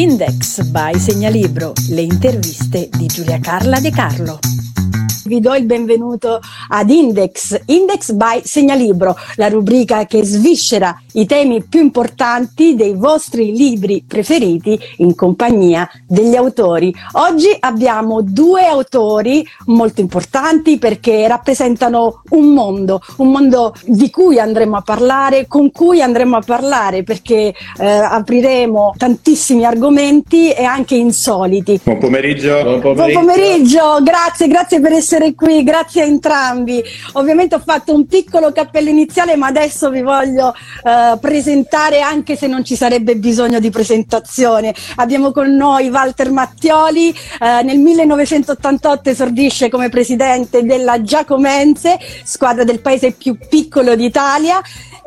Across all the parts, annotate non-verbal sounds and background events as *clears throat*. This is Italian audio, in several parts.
Index by Segnalibro, le interviste di Giulia Carla De Carlo vi do il benvenuto ad Index, Index by Segnalibro, la rubrica che sviscera i temi più importanti dei vostri libri preferiti in compagnia degli autori. Oggi abbiamo due autori molto importanti perché rappresentano un mondo, un mondo di cui andremo a parlare, con cui andremo a parlare perché eh, apriremo tantissimi argomenti e anche insoliti. Buon pomeriggio. Buon pomeriggio. Buon pomeriggio. Grazie, grazie per essere essere qui, grazie a entrambi. Ovviamente ho fatto un piccolo cappello iniziale, ma adesso vi voglio uh, presentare anche se non ci sarebbe bisogno di presentazione. Abbiamo con noi Walter Mattioli, uh, nel 1988 esordisce come presidente della Giacomense, squadra del paese più piccolo d'Italia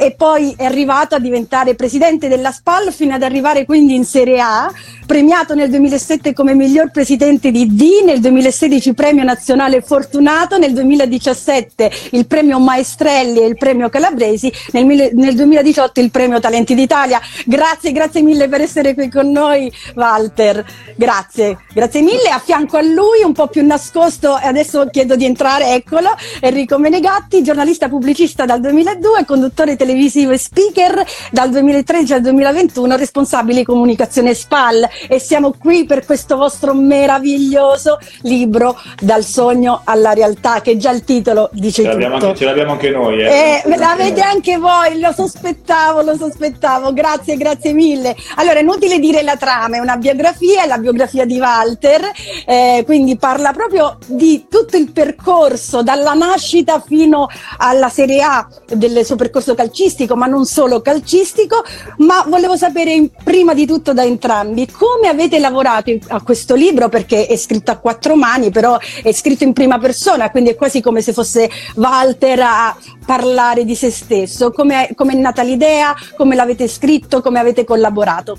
e poi è arrivato a diventare presidente della SPAL fino ad arrivare quindi in Serie A, premiato nel 2007 come miglior presidente di D, nel 2016 premio nazionale Fortunato, nel 2017 il premio Maestrelli e il premio Calabresi, nel, nel 2018 il premio Talenti d'Italia. Grazie, grazie mille per essere qui con noi Walter, grazie, grazie mille. A fianco a lui un po' più nascosto, adesso chiedo di entrare, eccolo, Enrico Menegatti, giornalista pubblicista dal 2002, conduttore televisivo e speaker dal 2013 al 2021, responsabile comunicazione SPAL e siamo qui per questo vostro meraviglioso libro Dal sogno alla realtà che già il titolo dice ce tutto. Anche, ce l'abbiamo anche noi. Eh. Eh, l'avete anche voi, lo sospettavo, lo sospettavo, grazie, grazie mille. Allora, è inutile dire la trama, è una biografia, è la biografia di Walter, eh, quindi parla proprio di tutto il percorso, dalla nascita fino alla Serie A del suo percorso calcistico calcistico, ma non solo calcistico, ma volevo sapere prima di tutto da entrambi come avete lavorato a questo libro, perché è scritto a quattro mani, però è scritto in prima persona, quindi è quasi come se fosse Walter a parlare di se stesso. Come è nata l'idea, come l'avete scritto, come avete collaborato?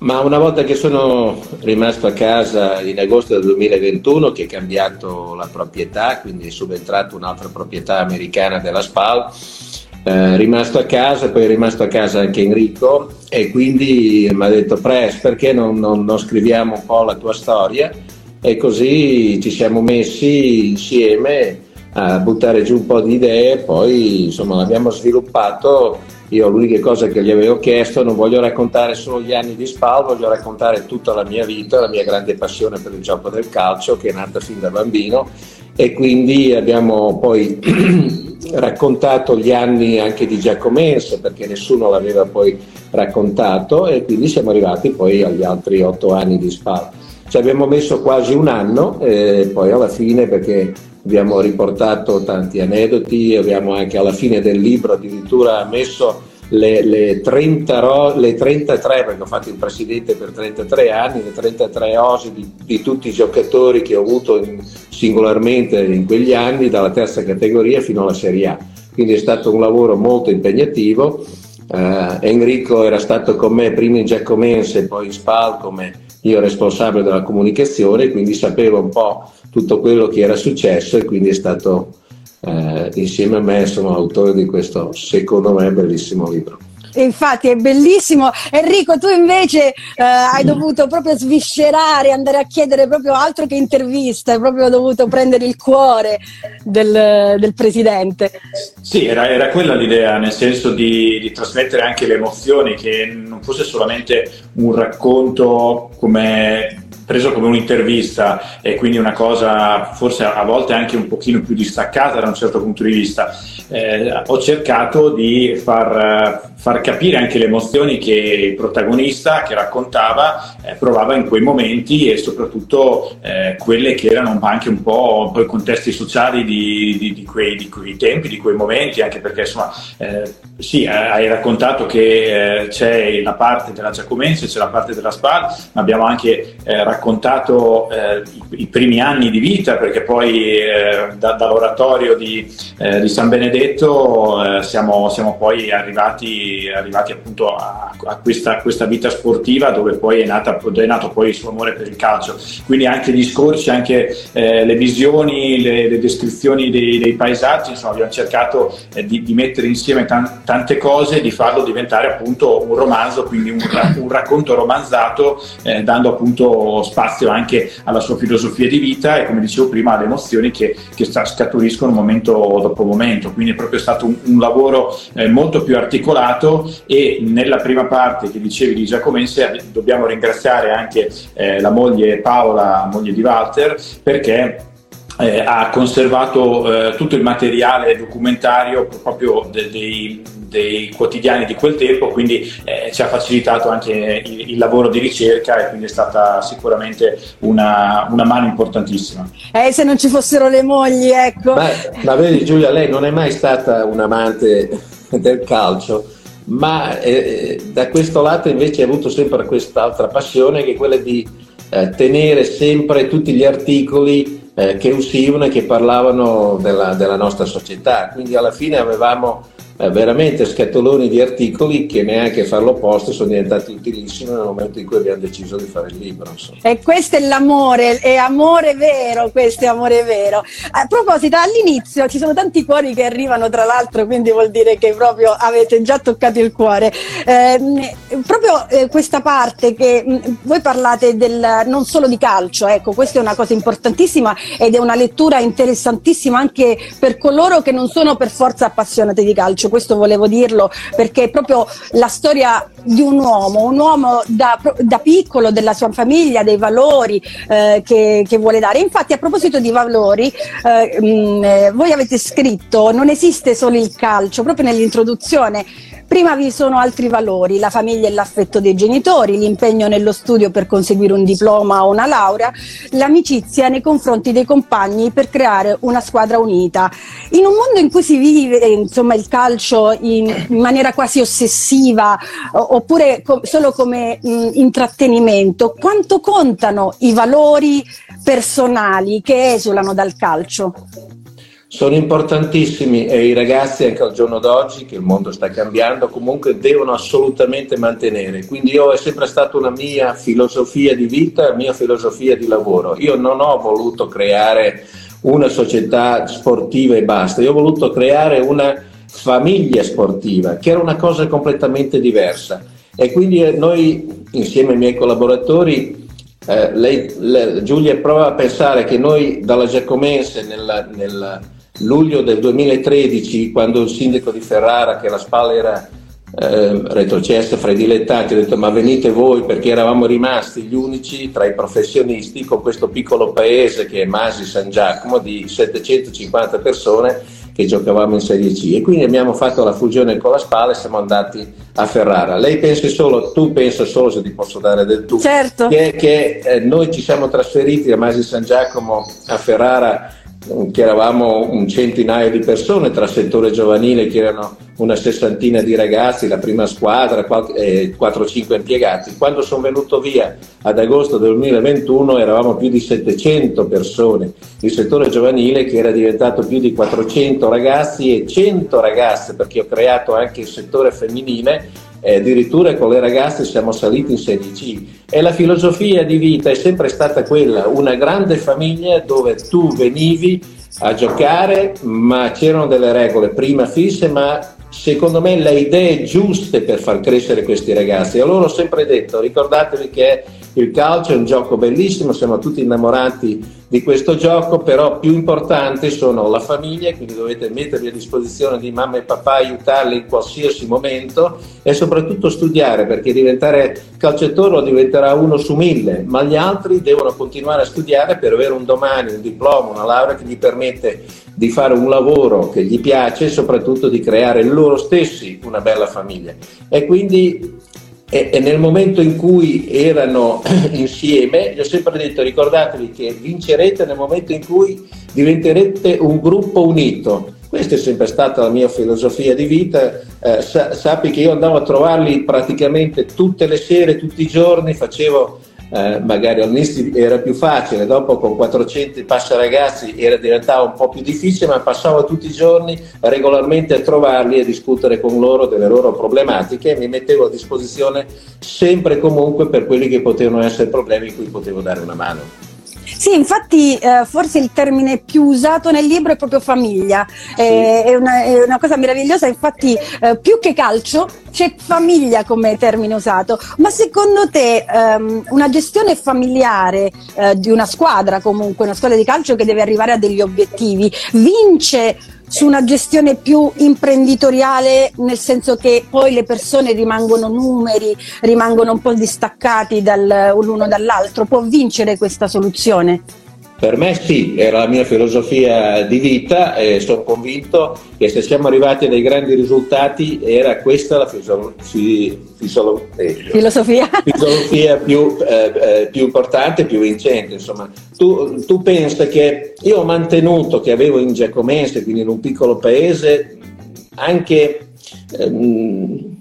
Ma una volta che sono rimasto a casa in agosto del 2021, che è cambiato la proprietà, quindi è subentrata un'altra proprietà americana della SPAL, eh, rimasto a casa, poi è rimasto a casa anche Enrico e quindi mi ha detto Pres perché non, non, non, scriviamo un po' la tua storia e così ci siamo messi insieme a buttare giù un po' di idee, poi insomma l'abbiamo sviluppato. Io l'unica cosa che gli avevo chiesto, non voglio raccontare solo gli anni di SPAL, voglio raccontare tutta la mia vita, la mia grande passione per il gioco del calcio che è nata fin da bambino e quindi abbiamo poi *clears throat* raccontato gli anni anche di Giacomense perché nessuno l'aveva poi raccontato e quindi siamo arrivati poi agli altri otto anni di Spa. Ci abbiamo messo quasi un anno e poi alla fine perché abbiamo riportato tanti aneddoti, abbiamo anche alla fine del libro addirittura messo le, le, 30 ro- le 33, perché ho fatto il presidente per 33 anni, le 33 osi di, di tutti i giocatori che ho avuto in, singolarmente in quegli anni, dalla terza categoria fino alla Serie A. Quindi è stato un lavoro molto impegnativo. Uh, Enrico era stato con me prima in Giacomense poi in Spal come io responsabile della comunicazione, quindi sapevo un po' tutto quello che era successo e quindi è stato eh, insieme a me sono autore di questo secondo me bellissimo libro. Infatti è bellissimo. Enrico, tu invece eh, hai dovuto proprio sviscerare, andare a chiedere proprio altro che intervista, hai proprio dovuto prendere il cuore del, del presidente. Sì, era, era, quella l'idea, nel senso di, di, trasmettere anche le emozioni, che non fosse solamente un racconto come preso come un'intervista e quindi una cosa forse a volte anche un pochino più distaccata da un certo punto di vista. Eh, ho cercato di far, far, capire anche le emozioni che il protagonista che raccontava eh, provava in quei momenti e soprattutto eh, quelle che erano anche un po', i contesti sociali di, di, di, quei, di, quei, tempi, di quei momenti, anche perché insomma eh, sì, hai raccontato che eh, c'è la parte della Giacomense, c'è la parte della SPAD, ma abbiamo anche raccontato raccontato eh, i, i, primi anni di vita, perché poi eh, da, dall'oratorio di, eh, di, San Benedetto eh, siamo, siamo, poi arrivati, arrivati appunto a, a, questa, a, questa, vita sportiva dove poi è, nata, è, nato poi il suo amore per il calcio. Quindi anche gli discorsi, anche eh, le visioni, le, le descrizioni dei, dei, paesaggi, insomma abbiamo cercato eh, di, di, mettere insieme tan, tante cose e di farlo diventare appunto un romanzo, quindi un, un racconto romanzato, dando appunto spazio anche alla sua filosofia di vita e come dicevo prima alle emozioni che, che scaturiscono momento dopo momento. Quindi è proprio stato un, un lavoro eh, molto più articolato e nella prima parte che dicevi di Giacomense dobbiamo ringraziare anche eh, la moglie Paola, moglie di Walter, perché eh, ha conservato eh, tutto il materiale documentario proprio de- dei, dei, quotidiani di quel tempo, quindi eh, ci ha facilitato anche il, il, lavoro di ricerca e quindi è stata sicuramente una, una mano importantissima. Eh, se non ci fossero le mogli, ecco. Ma, ma vedi Giulia, lei non è mai stata un amante del calcio, ma eh, da questo lato invece ha avuto sempre quest'altra passione che è quella di eh, tenere sempre tutti gli articoli eh, che uscivano e che parlavano della, della, nostra società. Quindi alla fine avevamo veramente scatoloni di articoli che neanche farlo posto sono diventati utilissimi nel momento in cui abbiamo deciso di fare il libro. Insomma. E questo è l'amore, è amore vero, questo è amore vero. A proposito, all'inizio ci sono tanti cuori che arrivano tra l'altro, quindi vuol dire che proprio avete già toccato il cuore. Eh, proprio eh, questa parte che mh, mm, voi parlate del, non solo di calcio, ecco, questa è una cosa importantissima ed è una lettura interessantissima anche per coloro che non sono per forza appassionati di calcio questo volevo dirlo perché è proprio la storia di un uomo, un uomo da, da piccolo, della sua famiglia, dei valori eh, che, che, vuole dare. Infatti a proposito di valori, eh, mh, mm, eh, voi avete scritto non esiste solo il calcio, proprio nell'introduzione Prima vi sono altri valori, la famiglia e l'affetto dei genitori, l'impegno nello studio per conseguire un diploma o una laurea, l'amicizia nei confronti dei compagni per creare una squadra unita. In un mondo in cui si vive insomma, il calcio in, in maniera quasi ossessiva oppure co- solo come mh, intrattenimento, quanto contano i valori personali che esulano dal calcio? Sono importantissimi e i ragazzi anche al giorno d'oggi, che il mondo sta cambiando, comunque devono assolutamente mantenere. Quindi io è sempre stata una mia filosofia di vita, una mia filosofia di lavoro. Io non ho voluto creare una società sportiva e basta, io ho voluto creare una famiglia sportiva, che era una cosa completamente diversa. E quindi eh, noi, insieme ai miei collaboratori, eh, lei, lei, Giulia prova a pensare che noi dalla Giacomense nella, nella luglio del 2013, quando il sindaco di Ferrara, che la spalla era eh, retrocessa fra i dilettanti, ha detto ma venite voi perché eravamo rimasti gli unici tra i professionisti con questo piccolo paese che è Masi San Giacomo di 750 persone che giocavamo in Serie C e quindi abbiamo fatto la fusione con la spalla e siamo andati a Ferrara. Lei pensa solo, tu pensa solo se ti posso dare del tu, certo. che, che eh, noi ci siamo trasferiti da Masi San Giacomo a Ferrara che eravamo un centinaio di persone tra settore giovanile che erano una sessantina di ragazzi, la prima squadra, 4-5 impiegati. Quando sono venuto via ad agosto del 2021 eravamo più di 700 persone, il settore giovanile che era diventato più di 400 ragazzi e 100 ragazze perché ho creato anche il settore femminile eh, addirittura con le ragazze siamo saliti in Serie C e la filosofia di vita è sempre stata quella, una grande famiglia dove tu venivi a giocare, ma c'erano delle regole prima fisse, ma secondo me le idee giuste per far crescere questi ragazzi. Allora ho sempre detto, ricordatevi che il calcio è un gioco bellissimo, siamo tutti innamorati di questo gioco, però più importanti sono la famiglia, quindi dovete mettervi a disposizione di mamma e papà, aiutarli in qualsiasi momento e soprattutto studiare, perché diventare calciatore lo diventerà uno su mille, ma gli altri devono continuare a studiare per avere un domani, un diploma, una laurea che gli permette di fare un lavoro che gli piace e soprattutto di creare loro stessi una bella famiglia. E quindi e, e, nel momento in cui erano *clears throat* insieme, gli ho sempre detto ricordatevi che vincerete nel momento in cui diventerete un gruppo unito. Questa è sempre stata la mia filosofia di vita. Eh, sa, sappi che io andavo a trovarli praticamente tutte le sere, tutti i giorni, facevo eh, magari all'inizio era più facile, dopo con 400 passa ragazzi era diventava un po' più difficile, ma passavo tutti i giorni regolarmente a trovarli e a discutere con loro delle loro problematiche e mi mettevo a disposizione sempre e comunque per quelli che potevano essere problemi in cui potevo dare una mano. Sì, infatti eh, forse il termine più usato nel libro è proprio famiglia, sì. eh, è, una, è, una, cosa meravigliosa, infatti eh, più che calcio c'è famiglia come termine usato, ma secondo te ehm, una gestione familiare eh, di una squadra comunque, una squadra di calcio che deve arrivare a degli obiettivi, vince su una gestione più imprenditoriale, nel senso che poi le persone rimangono numeri, rimangono un po' distaccati dal, l'uno dall'altro. Può vincere questa soluzione? Per me sì, era la mia filosofia di vita e sono convinto che se siamo arrivati a dei grandi risultati era questa la fisolo- fi- fisolo- eh, filosofia, filosofia più, eh, eh, più, importante, più vincente. Insomma. Tu, tu pensa che io ho mantenuto che avevo in Giacomense, quindi in un piccolo paese, anche... Ehm,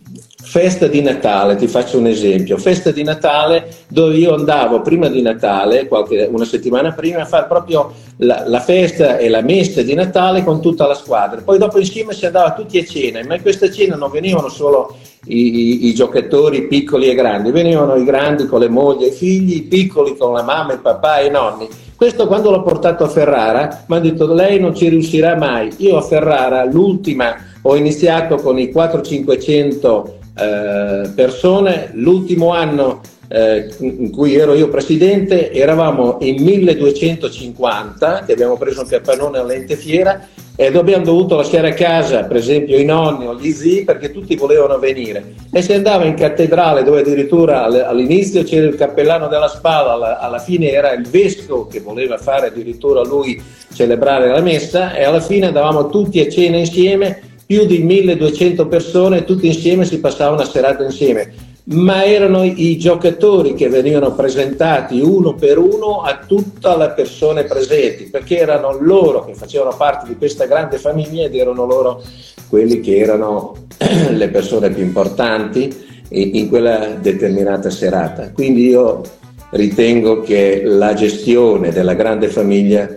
Festa di Natale, ti faccio un esempio, festa di Natale dove io andavo prima di Natale, qualche, una settimana prima, a fare proprio la, la, festa e la messa di Natale con tutta la squadra. Poi dopo insieme si andava tutti a cena, ma in questa cena non venivano solo i, i, i giocatori piccoli e grandi, venivano i grandi con le mogli e i figli, i piccoli con la mamma, il papà e i nonni. Questo quando l'ho portato a Ferrara mi hanno detto lei non ci riuscirà mai. Io a Ferrara l'ultima ho iniziato con i 400-500 eh, persone. L'ultimo anno eh, in cui ero io presidente eravamo in 1250 che abbiamo preso un capannone all'ente fiera ed abbiamo dovuto lasciare a casa per esempio i nonni o gli zii perché tutti volevano venire e si andava in cattedrale dove addirittura all'inizio c'era il cappellano della spada alla fine era il vescovo che voleva fare addirittura lui celebrare la messa e alla fine andavamo tutti a cena insieme più di 1200 persone, tutti insieme si passava una serata insieme, ma erano i giocatori che venivano presentati uno per uno a tutte le persone presenti, perché erano loro che facevano parte di questa grande famiglia ed erano loro quelli che erano *clears throat* le persone più importanti in quella determinata serata. Quindi io ritengo che la gestione della grande famiglia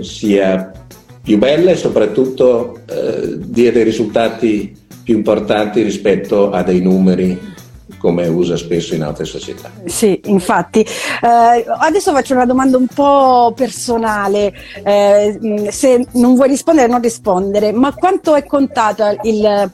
sia più bella e soprattutto eh, dia dei risultati più importanti rispetto a dei numeri come usa spesso in altre società. Sì, infatti. Eh, adesso faccio una domanda un po' personale, eh, se non vuoi rispondere non rispondere, ma quanto è contato il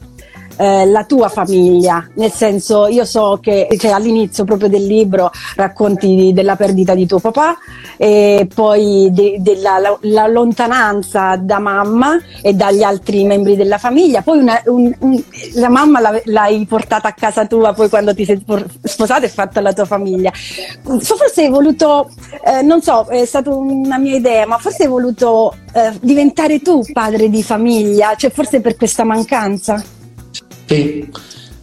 eh, la tua famiglia, nel senso io so che cioè, all'inizio proprio del libro racconti della perdita di tuo papà e poi de, della la, la lontananza da mamma e dagli altri membri della famiglia, poi una, un, un, la mamma la, l'hai portata a casa tua poi quando ti sei sposata e fatta la tua famiglia. Forse hai voluto, eh, non so, è stata una mia idea, ma forse hai voluto eh, diventare tu padre di famiglia, cioè forse per questa mancanza? Sì,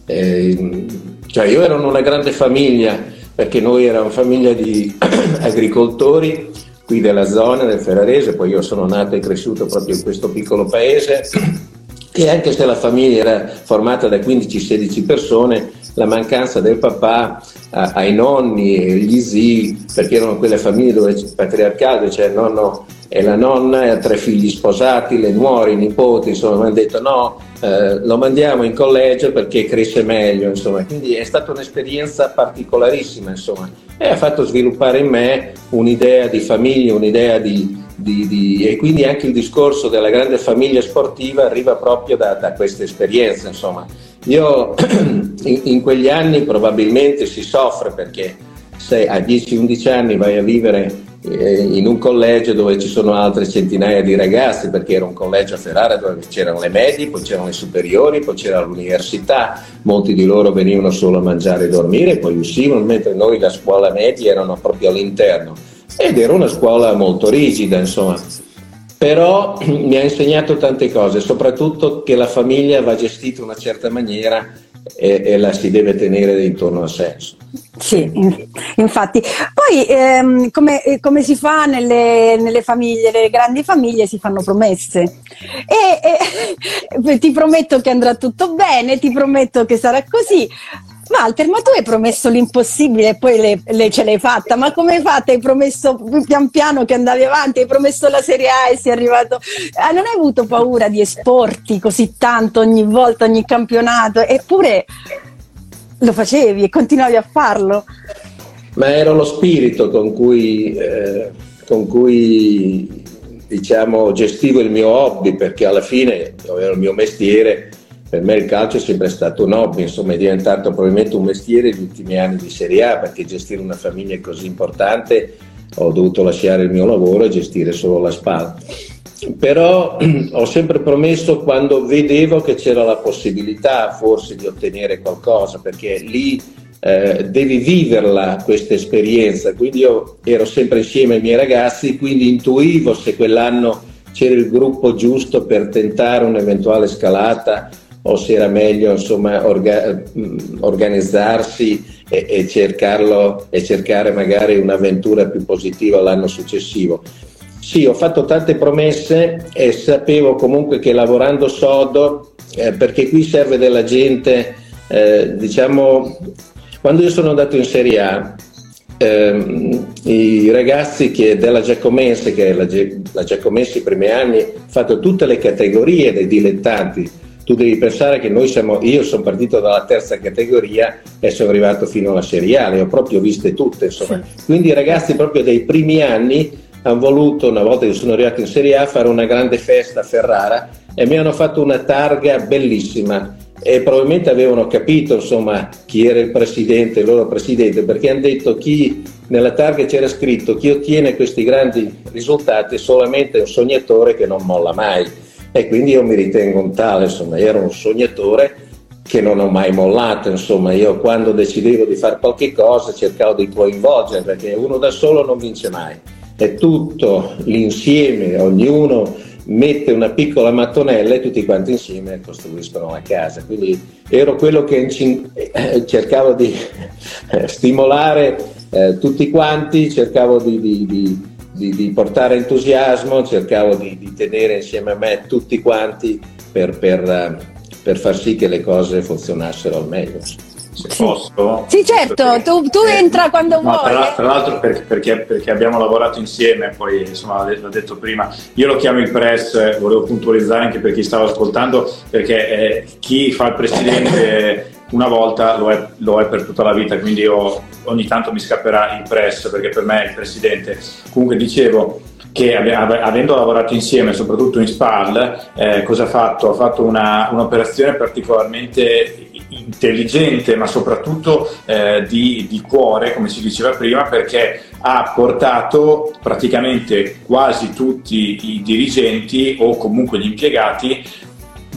eh, cioè io ero in una grande famiglia perché noi eravamo famiglia di *clears throat* agricoltori qui della zona del Ferrarese, poi io sono nato e cresciuto proprio in questo piccolo paese *clears throat* e anche se la famiglia era formata da 15-16 persone, la mancanza del papà ai nonni e agli zii, perché erano quelle famiglie dove patriarcale, cioè il nonno e la nonna e tre figli sposati, le nuore, i nipoti, insomma mi hanno detto no, eh, lo mandiamo in collegio perché cresce meglio, insomma. Quindi è stata un'esperienza particolarissima, insomma, e ha fatto sviluppare in me un'idea di famiglia, un'idea di, di, di... e quindi anche il discorso della grande famiglia sportiva arriva proprio da, da questa esperienza, insomma. Io *clears throat* in, in quegli anni probabilmente si soffre perché se a 10-11 anni vai a vivere in un collegio dove ci sono altre centinaia di ragazzi, perché era un collegio a Ferrara dove c'erano le medie, poi c'erano le superiori, poi c'era l'università, molti di loro venivano solo a mangiare e dormire, poi uscivano, mentre noi la scuola media erano proprio all'interno. Ed era una scuola molto rigida, insomma. Però *clears throat* mi ha insegnato tante cose, soprattutto che la famiglia va gestita in una certa maniera e, e la si deve tenere intorno a sé. Sì, infatti. Poi ehm, come, eh, come, si fa nelle, nelle, famiglie, nelle grandi famiglie, si fanno promesse. E, e *laughs* ti prometto che andrà tutto bene, ti prometto che sarà così. Walter, ma tu hai promesso l'impossibile e poi le, le, ce l'hai fatta, ma come hai fatto? Hai promesso pian piano che andavi avanti, hai promesso la Serie A e sei arrivato... Ah, non hai avuto paura di esporti così tanto ogni volta, ogni campionato, eppure lo facevi e continuavi a farlo? Ma era lo spirito con cui, eh, con cui diciamo, gestivo il mio hobby, perché alla fine era il mio mestiere per me il calcio è sempre stato un hobby, insomma è diventato probabilmente un mestiere negli ultimi anni di Serie A perché gestire una famiglia così importante ho dovuto lasciare il mio lavoro e gestire solo la spalla. Però *clears throat* ho sempre promesso quando vedevo che c'era la possibilità forse di ottenere qualcosa, perché lì eh, devi viverla questa esperienza, quindi io ero sempre insieme ai miei ragazzi, quindi intuivo se quell'anno c'era il gruppo giusto per tentare un'eventuale scalata o se era meglio insomma, orga- organizzarsi e, e, cercarlo, e cercare magari un'avventura più positiva l'anno successivo. Sì, ho fatto tante promesse e sapevo comunque che lavorando sodo, eh, perché qui serve della gente, eh, diciamo, quando io sono andato in Serie A, eh, i ragazzi della Giacomense, che la, la Giacomense i primi anni, ha fatto tutte le categorie dei dilettanti, tu devi pensare che noi siamo, io sono partito dalla terza categoria e sono arrivato fino alla Serie A, le ho proprio viste tutte, insomma. Sì. Quindi i ragazzi proprio dei primi anni hanno voluto, una volta che sono arrivato in Serie A, fare una grande festa a Ferrara e mi hanno fatto una targa bellissima e probabilmente avevano capito insomma chi era il presidente, il loro presidente, perché hanno detto chi nella targa c'era scritto chi ottiene questi grandi risultati è solamente un sognatore che non molla mai e quindi io mi ritengo un tale, insomma, ero un sognatore che non ho mai mollato, insomma, io quando decidevo di fare qualche cosa cercavo di coinvolgere perché uno da solo non vince mai, è tutto l'insieme, ognuno mette una piccola mattonella e tutti quanti insieme costruiscono la casa. Quindi ero quello che eh, cercavo di *laughs* stimolare eh, tutti quanti, cercavo di, di, di di, di portare entusiasmo, cercavo di, di, tenere insieme a me tutti quanti per, per, per, far sì che le cose funzionassero al meglio. Se sì. posso? Sì, certo, tu, tu eh, entra quando no, vuoi. Tra, tra l'altro perché, perché, perché, abbiamo lavorato insieme, poi insomma l'ho detto prima, io lo chiamo il press, volevo puntualizzare anche per chi stava ascoltando, perché eh, chi fa il presidente *laughs* una volta lo è, lo è, per tutta la vita, quindi io ogni tanto mi scapperà il press perché per me è il presidente. Comunque dicevo che avendo lavorato insieme, soprattutto in SPAL, eh, cosa ha fatto? Ha fatto una, un'operazione particolarmente intelligente, ma soprattutto eh, di, di cuore, come si diceva prima, perché ha portato praticamente quasi tutti i dirigenti o comunque gli impiegati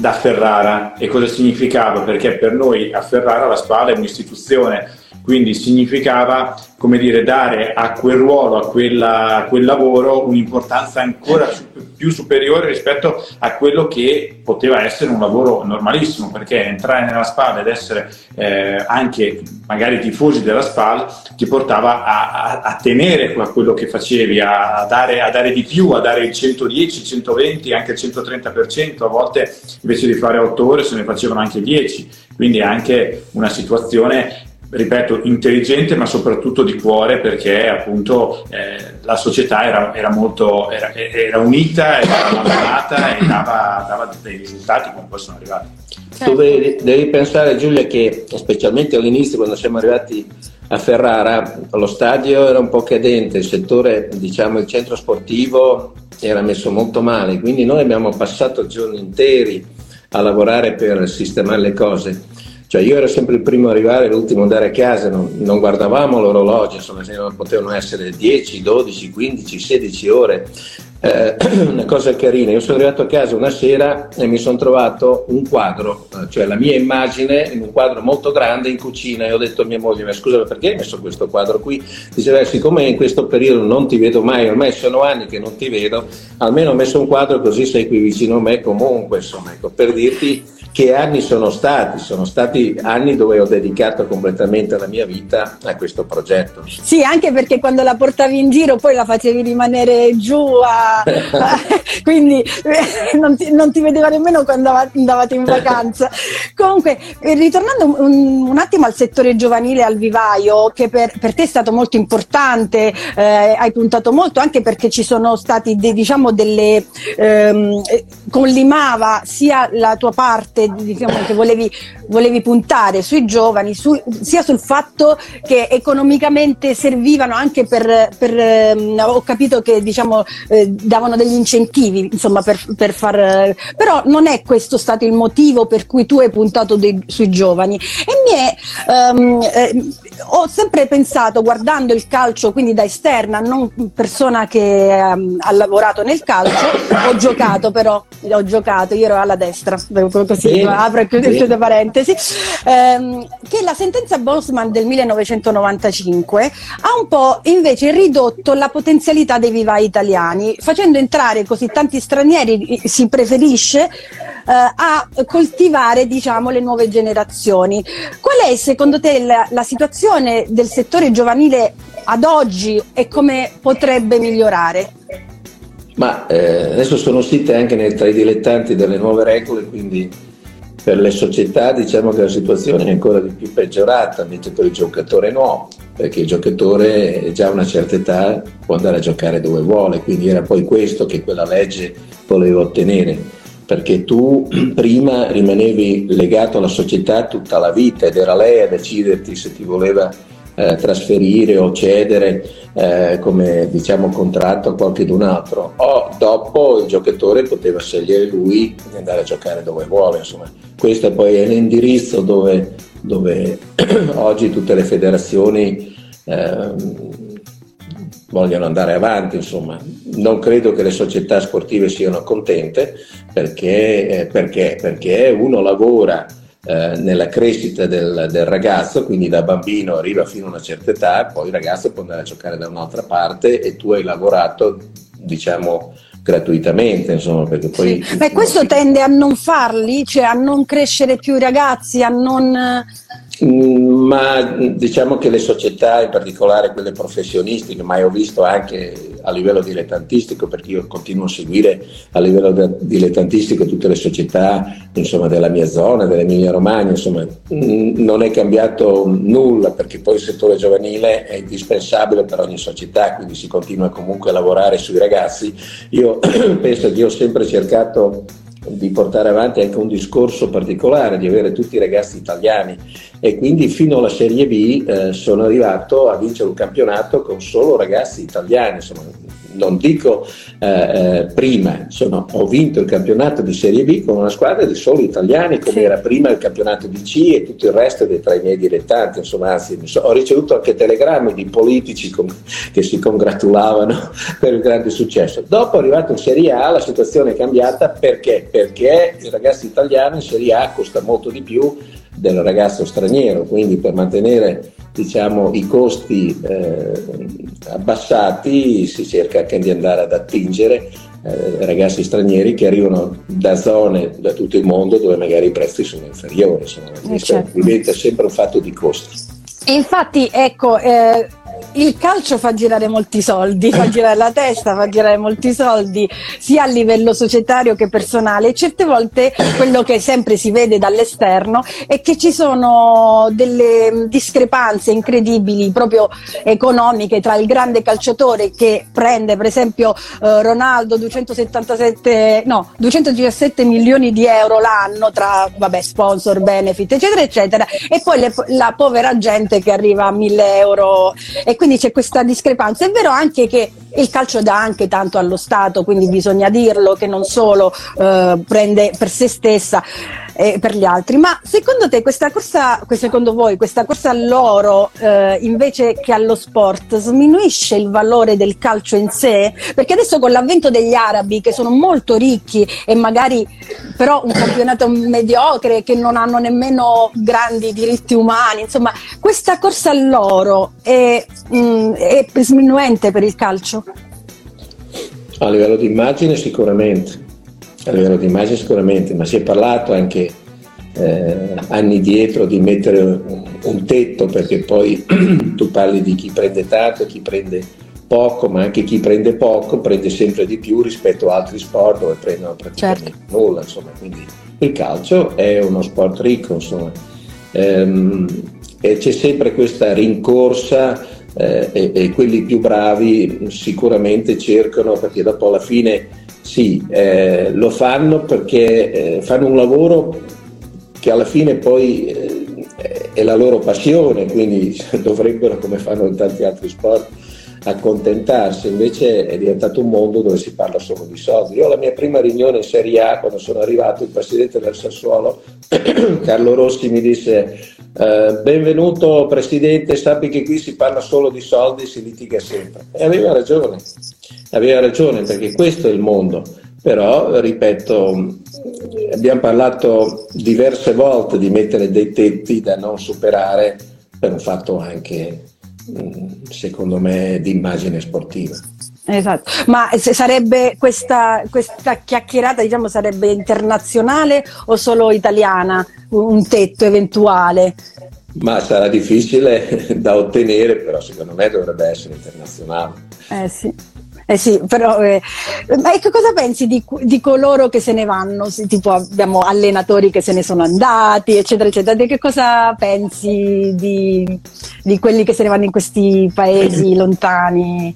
da Ferrara. E cosa significava? Perché per noi a Ferrara la Spala è un'istituzione, quindi significava come dire, dare a quel ruolo, a, quella, a quel lavoro un'importanza ancora più superiore rispetto a quello che poteva essere un lavoro normalissimo, perché entrare nella SPAL ed essere eh, anche magari tifosi della SPAL ti portava a, a, a tenere a quello che facevi, a, dare, a dare di più, a dare il 110, il 120, anche il 130%, a volte invece di fare 8 ore se ne facevano anche 10, quindi anche una situazione ripeto, intelligente ma soprattutto di cuore perché appunto eh, la società era, era molto era, era, unita, era amalgamata e dava, dava, dei risultati come poi sono arrivati. Tu devi, devi, pensare Giulia che specialmente all'inizio quando siamo arrivati a Ferrara lo stadio era un po' cadente, il settore, diciamo il centro sportivo era messo molto male, quindi noi abbiamo passato giorni interi a lavorare per sistemare le cose cioè io ero sempre il primo a arrivare, l'ultimo ad andare a casa, non, non guardavamo l'orologio, insomma, potevano essere 10, 12, 15, 16 ore. Eh, *clears throat* una cosa carina, io sono arrivato a casa una sera e mi sono trovato un quadro, eh, cioè la mia immagine in un quadro molto grande in cucina e ho detto a mia moglie, ma scusa perché hai messo questo quadro qui? Diceva, siccome in questo periodo non ti vedo mai, ormai sono anni che non ti vedo, almeno ho messo un quadro così sei qui vicino a me comunque, insomma, ecco, per dirti che anni sono stati? Sono stati anni dove ho dedicato completamente la mia vita a questo progetto. Sì, anche perché quando la portavi in giro poi la facevi rimanere giù, a... *laughs* quindi eh, non ti, non ti, vedeva nemmeno quando andavate in vacanza. Comunque, eh, ritornando un, un, attimo al settore giovanile al vivaio, che per, per te è stato molto importante, eh, hai puntato molto anche perché ci sono stati de, diciamo delle ehm, collimava sia la tua parte diciamo, che volevi, volevi, puntare sui giovani, su, sia sul fatto che economicamente servivano anche per, per ehm, ho capito che diciamo, eh, davano degli incentivi insomma, per, per far, però non è questo stato il motivo per cui tu hai puntato dei, sui giovani. E mi è, um, eh, ho sempre pensato guardando il calcio quindi da esterna, non persona che um, ha lavorato nel calcio, ho giocato però, ho giocato, io ero alla destra, così sì, apro e chiudo, chiudo parentesi, ehm, che la sentenza Bosman del 1995 ha un po' invece ridotto la potenzialità dei vivai italiani, facendo entrare così tanti stranieri, si preferisce eh, a coltivare diciamo, le nuove generazioni. Qual è secondo te la, la situazione del settore giovanile ad oggi e come potrebbe migliorare? Ma eh, adesso sono uscite anche tra i dilettanti delle nuove regole, quindi per le società diciamo che la situazione è ancora di più peggiorata, invece per il giocatore no, perché il giocatore già a una certa età può andare a giocare dove vuole, quindi era poi questo che quella legge voleva ottenere, perché tu *clears throat* prima rimanevi legato alla società tutta la vita ed era lei a deciderti se ti voleva eh, trasferire o cedere eh, come diciamo contratto a qualcun altro. O dopo il giocatore poteva scegliere lui di andare a giocare dove vuole insomma. Questo poi è l'indirizzo dove, dove *clears throat* oggi tutte le federazioni eh, vogliono andare avanti insomma non credo che le società sportive siano contente perché, eh, perché, perché uno lavora eh, nella crescita del, del, ragazzo, quindi da bambino arriva fino a una certa età, poi il ragazzo può andare a giocare da un'altra parte e tu hai lavorato, diciamo, gratuitamente, insomma, perché poi... Sì. Beh, questo tende a non farli, cioè a non crescere più i ragazzi, a non ma diciamo che le società, in particolare quelle professionistiche, ma ho visto anche a livello dilettantistico, perché io continuo a seguire a livello dilettantistico tutte le società insomma, della mia zona, dell'Emilia Romagna, insomma, mm, non è cambiato nulla perché poi il settore giovanile è indispensabile per ogni società, quindi si continua comunque a lavorare sui ragazzi. Io *clears throat* penso che io ho sempre cercato di portare avanti anche un discorso particolare, di avere tutti i ragazzi italiani. E quindi fino alla Serie B eh, sono arrivato a vincere un campionato con solo ragazzi italiani, insomma, non dico eh, eh, prima, insomma, ho vinto il campionato di Serie B con una squadra di solo italiani come era prima il campionato di C e tutto il resto dei tra i miei dilettanti, insomma, anzi, ho ricevuto anche telegrammi di politici con, che si congratulavano *laughs* per il grande successo. Dopo arrivato in Serie A la situazione è cambiata perché? Perché il ragazzo italiano in Serie A costa molto di più del ragazzo straniero, quindi per mantenere diciamo, i costi eh, abbassati si cerca anche di andare ad attingere eh, ragazzi stranieri che arrivano da zone da tutto il mondo dove magari i prezzi sono inferiori, insomma, eh certo. diventa sempre un fatto di costi. Infatti, ecco, eh, il calcio fa girare molti soldi, fa girare la testa, fa girare molti soldi, sia a livello societario che personale. E certe volte quello che sempre si vede dall'esterno è che ci sono delle discrepanze incredibili, proprio economiche, tra il grande calciatore che prende, per esempio, eh, Ronaldo 277, no, 217 milioni di euro l'anno tra vabbè, sponsor, benefit, eccetera, eccetera, e poi le, la povera gente che arriva a 1000 euro. E quindi c'è questa discrepanza. È vero anche che il calcio dà anche tanto allo Stato, quindi bisogna dirlo che non solo eh, prende per se stessa e per gli altri. Ma secondo te questa corsa, secondo voi, questa corsa all'oro eh, invece che allo sport sminuisce il valore del calcio in sé? Perché adesso con l'avvento degli arabi che sono molto ricchi e magari però un campionato mediocre che non hanno nemmeno grandi diritti umani, insomma, questa corsa all'oro è, mh, mm, è sminuente per il calcio? A livello di immagine sicuramente, a livello di immagine sicuramente, ma si è parlato anche eh, anni dietro di mettere un, un tetto perché poi *clears throat* tu parli di chi prende tanto, chi prende poco, ma anche chi prende poco prende sempre di più rispetto a altri sport dove prendono praticamente certo. nulla. Insomma. Quindi il calcio è uno sport ricco, insomma. Ehm, e c'è sempre questa rincorsa eh, e, e, quelli più bravi sicuramente cercano, perché dopo alla fine sì, eh, lo fanno perché eh, fanno un lavoro che alla fine poi eh, è la loro passione, quindi *laughs* dovrebbero, come fanno in tanti altri sport, accontentarsi, invece è diventato un mondo dove si parla solo di soldi. Io alla mia prima riunione in Serie A, quando sono arrivato, il presidente del Sassuolo, *clears throat* Carlo Rossi, mi disse eh, benvenuto presidente, sappi che qui si parla solo di soldi, si litiga sempre. E aveva ragione, aveva ragione perché questo è il mondo. Però, ripeto, abbiamo parlato diverse volte di mettere dei tetti da non superare per un fatto anche secondo me, di immagine sportiva. Esatto, ma se sarebbe questa, questa chiacchierata, diciamo, sarebbe internazionale o solo italiana, un tetto eventuale? Ma sarà difficile *laughs* da ottenere, però secondo me dovrebbe essere internazionale. Eh sì. Eh sì, però eh, ma che cosa pensi di, di, coloro che se ne vanno? Tipo abbiamo allenatori che se ne sono andati, eccetera, eccetera. Di che cosa pensi di, di quelli che se ne vanno in questi paesi *clears throat* lontani?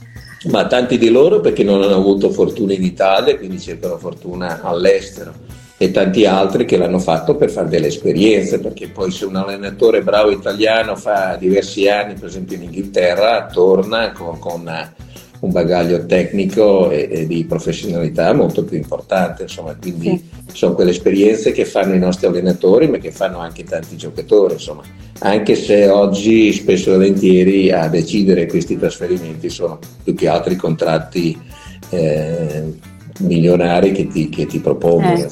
Ma tanti di loro perché non hanno avuto fortuna in Italia, quindi cercano fortuna all'estero e tanti altri che l'hanno fatto per fare delle esperienze, perché poi se un allenatore bravo italiano fa diversi anni, per esempio in Inghilterra, torna con, con un bagaglio tecnico e, e, di professionalità molto più importante, insomma, quindi sì. sono quelle esperienze che fanno i nostri allenatori, ma che fanno anche tanti giocatori, insomma, anche se oggi spesso e volentieri a decidere questi trasferimenti sono più che altri contratti eh, milionari che ti, che ti propongono. Eh.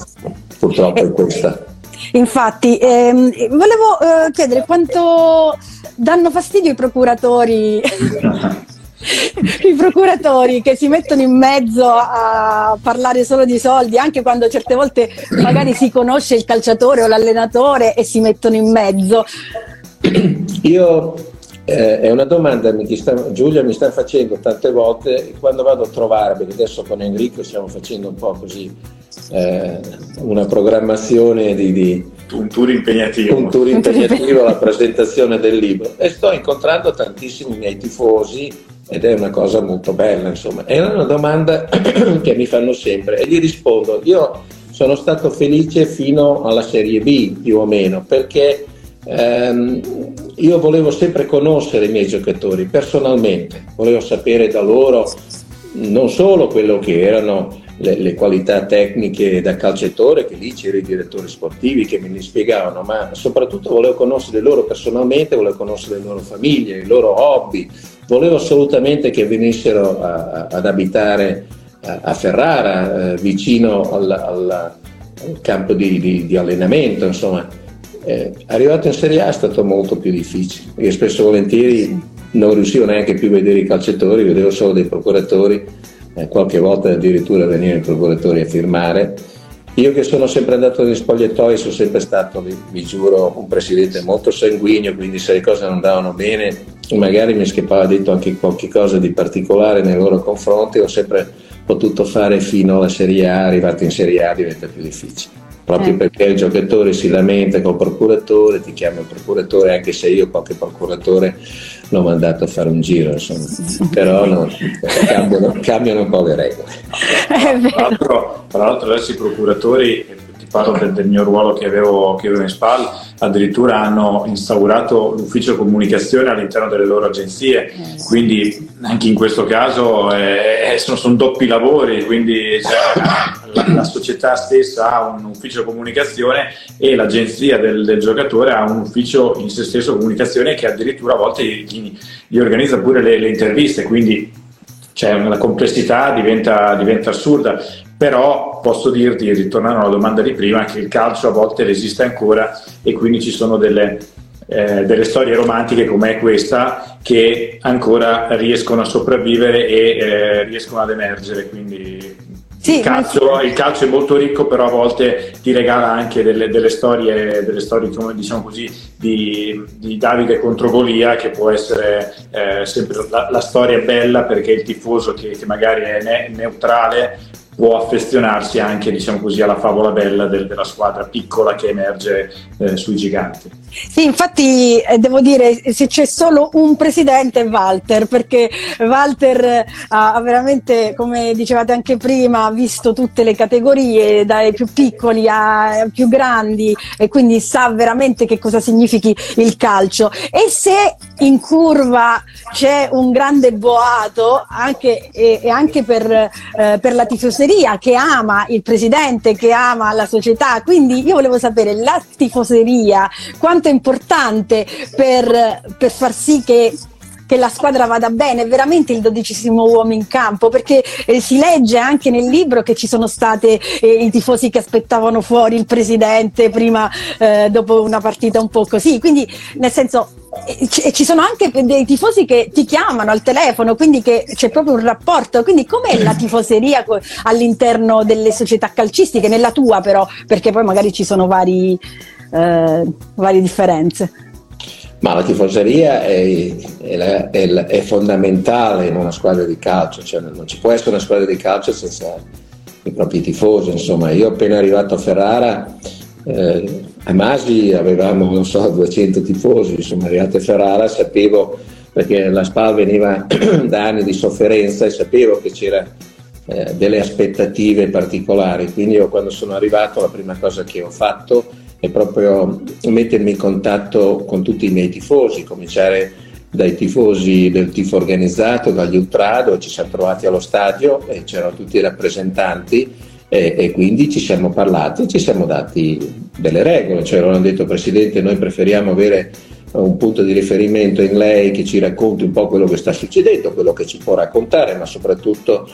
Purtroppo è questa. Infatti, ehm, volevo eh, chiedere quanto danno fastidio i procuratori *laughs* *laughs* i procuratori che si mettono in mezzo a parlare solo di soldi, anche quando certe volte magari si conosce il calciatore o l'allenatore e si mettono in mezzo. Io eh, è una domanda che sta, Giulia mi sta facendo tante volte quando vado a trovare, perché adesso con Enrico stiamo facendo un po' così eh, una programmazione di, di un tour impegnativo. Un tour impegnativo alla presentazione del libro e sto incontrando tantissimi miei tifosi ed è una cosa molto bella, insomma. È una domanda *clears throat* che mi fanno sempre e gli rispondo, io sono stato felice fino alla Serie B più o meno perché ehm, io volevo sempre conoscere i miei giocatori personalmente, volevo sapere da loro non solo quello che erano le, le, qualità tecniche da calciatore, che lì c'erano i direttori sportivi che me ne spiegavano, ma soprattutto volevo conoscere loro personalmente, volevo conoscere le loro famiglie, i loro hobby, volevo assolutamente che venissero a, a, ad abitare a, a Ferrara, eh, vicino al, al, al campo di, di, di, allenamento, insomma. Eh, arrivato in Serie A è stato molto più difficile. Io spesso e volentieri non riuscivo neanche più a vedere i calciatori, vedevo solo dei procuratori, eh, qualche volta addirittura venivano i procuratori a firmare io che sono sempre andato negli spogliatoi sono sempre stato, vi, vi, giuro, un presidente molto sanguigno, quindi se le cose non andavano bene magari mi schippava detto anche qualche cosa di particolare nei loro confronti, ho sempre potuto fare fino alla Serie A, arrivato in Serie A diventa più difficile. Proprio eh. perché il giocatore si lamenta col procuratore, ti chiama il procuratore, anche se io qualche procuratore l'ho mandato a fare un giro, insomma. però no, cambiano, cambiano, un po' le regole. *laughs* Tra l'altro, tra l'altro adesso i procuratori, parlo del, del mio ruolo che avevo, che avevo in SPAL, addirittura hanno instaurato l'ufficio comunicazione all'interno delle loro agenzie, quindi anche in questo caso eh, sono, sono, doppi lavori, quindi cioè, la, la, società stessa ha un ufficio comunicazione e l'agenzia del, del, giocatore ha un ufficio in se stesso comunicazione che addirittura a volte gli, gli organizza pure le, le interviste, quindi cioè, la complessità diventa, diventa assurda però posso dirti, ritornando alla domanda di prima, che il calcio a volte resiste ancora e quindi ci sono delle, eh, delle storie romantiche come questa che ancora riescono a sopravvivere e eh, riescono ad emergere. Quindi Sì, il, calcio, il, calcio, è molto ricco, però a volte ti regala anche delle, delle storie, delle storie come diciamo così, di, di, Davide contro Golia, che può essere eh, sempre la, la, storia bella perché il tifoso che, che magari è ne, neutrale può affezionarsi anche diciamo così, alla favola bella del, della squadra piccola che emerge eh, sui giganti. Sì, infatti eh, devo dire se c'è solo un presidente è Walter, perché Walter eh, ha veramente, come dicevate anche prima, visto tutte le categorie, dai più piccoli ai più grandi e quindi sa veramente che cosa significhi il calcio. E se in curva c'è un grande boato anche, e, e anche per, eh, per la tifoseria che ama il presidente, che ama la società, quindi io volevo sapere la tifoseria quanto è importante per, per far sì che che la squadra vada bene, veramente il dodicesimo uomo in campo, perché eh, si legge anche nel libro che ci sono stati eh, i tifosi che aspettavano fuori il presidente prima, eh, dopo una partita un po' così, quindi nel senso eh, ci sono anche dei tifosi che ti chiamano al telefono, quindi c'è proprio un rapporto. Quindi com'è la tifoseria all'interno delle società calcistiche, nella tua però, perché poi magari ci sono vari, eh, varie differenze. Ma la tifoseria è, è, è, è, fondamentale in una squadra di calcio, cioè non ci può essere una squadra di calcio senza i propri tifosi. Insomma, io appena arrivato a Ferrara, eh, a Masi avevamo, non so, 200 tifosi, insomma, arrivato a Ferrara sapevo, perché la SPAL veniva *clears throat* da anni di sofferenza e sapevo che c'era eh, delle aspettative particolari, quindi io quando sono arrivato la prima cosa che ho fatto è proprio mettermi in contatto con tutti i miei tifosi, cominciare dai tifosi del tifo organizzato, dagli ultrado, ci siamo trovati allo stadio e c'erano tutti i rappresentanti e, e quindi ci siamo parlati e ci siamo dati delle regole, cioè loro hanno detto Presidente noi preferiamo avere un punto di riferimento in lei che ci racconti un po' quello che sta succedendo, quello che ci può raccontare, ma soprattutto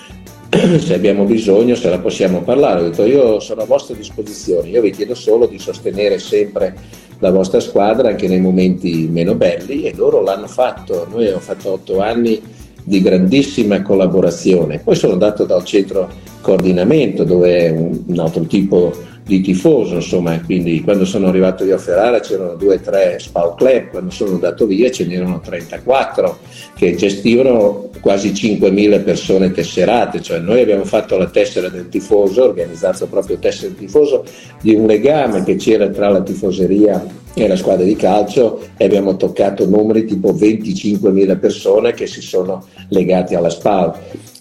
*clears throat* se abbiamo bisogno, se la possiamo parlare. Ho detto io sono a vostra disposizione, io vi chiedo solo di sostenere sempre la vostra squadra anche nei momenti meno belli e loro l'hanno fatto. Noi abbiamo fatto otto anni di grandissima collaborazione. Poi sono andato dal centro coordinamento dove è un altro tipo di tifoso, insomma, quindi quando sono arrivato io a Ferrara c'erano due o tre Spal Club, quando sono andato via ce n'erano 34 che gestivano quasi 5.000 persone tesserate, cioè noi abbiamo fatto la tessera del tifoso, organizzato proprio tessera del tifoso, di un legame che c'era tra la tifoseria la squadra di calcio e abbiamo toccato numeri tipo 25.000 persone che si sono legati alla SPAL.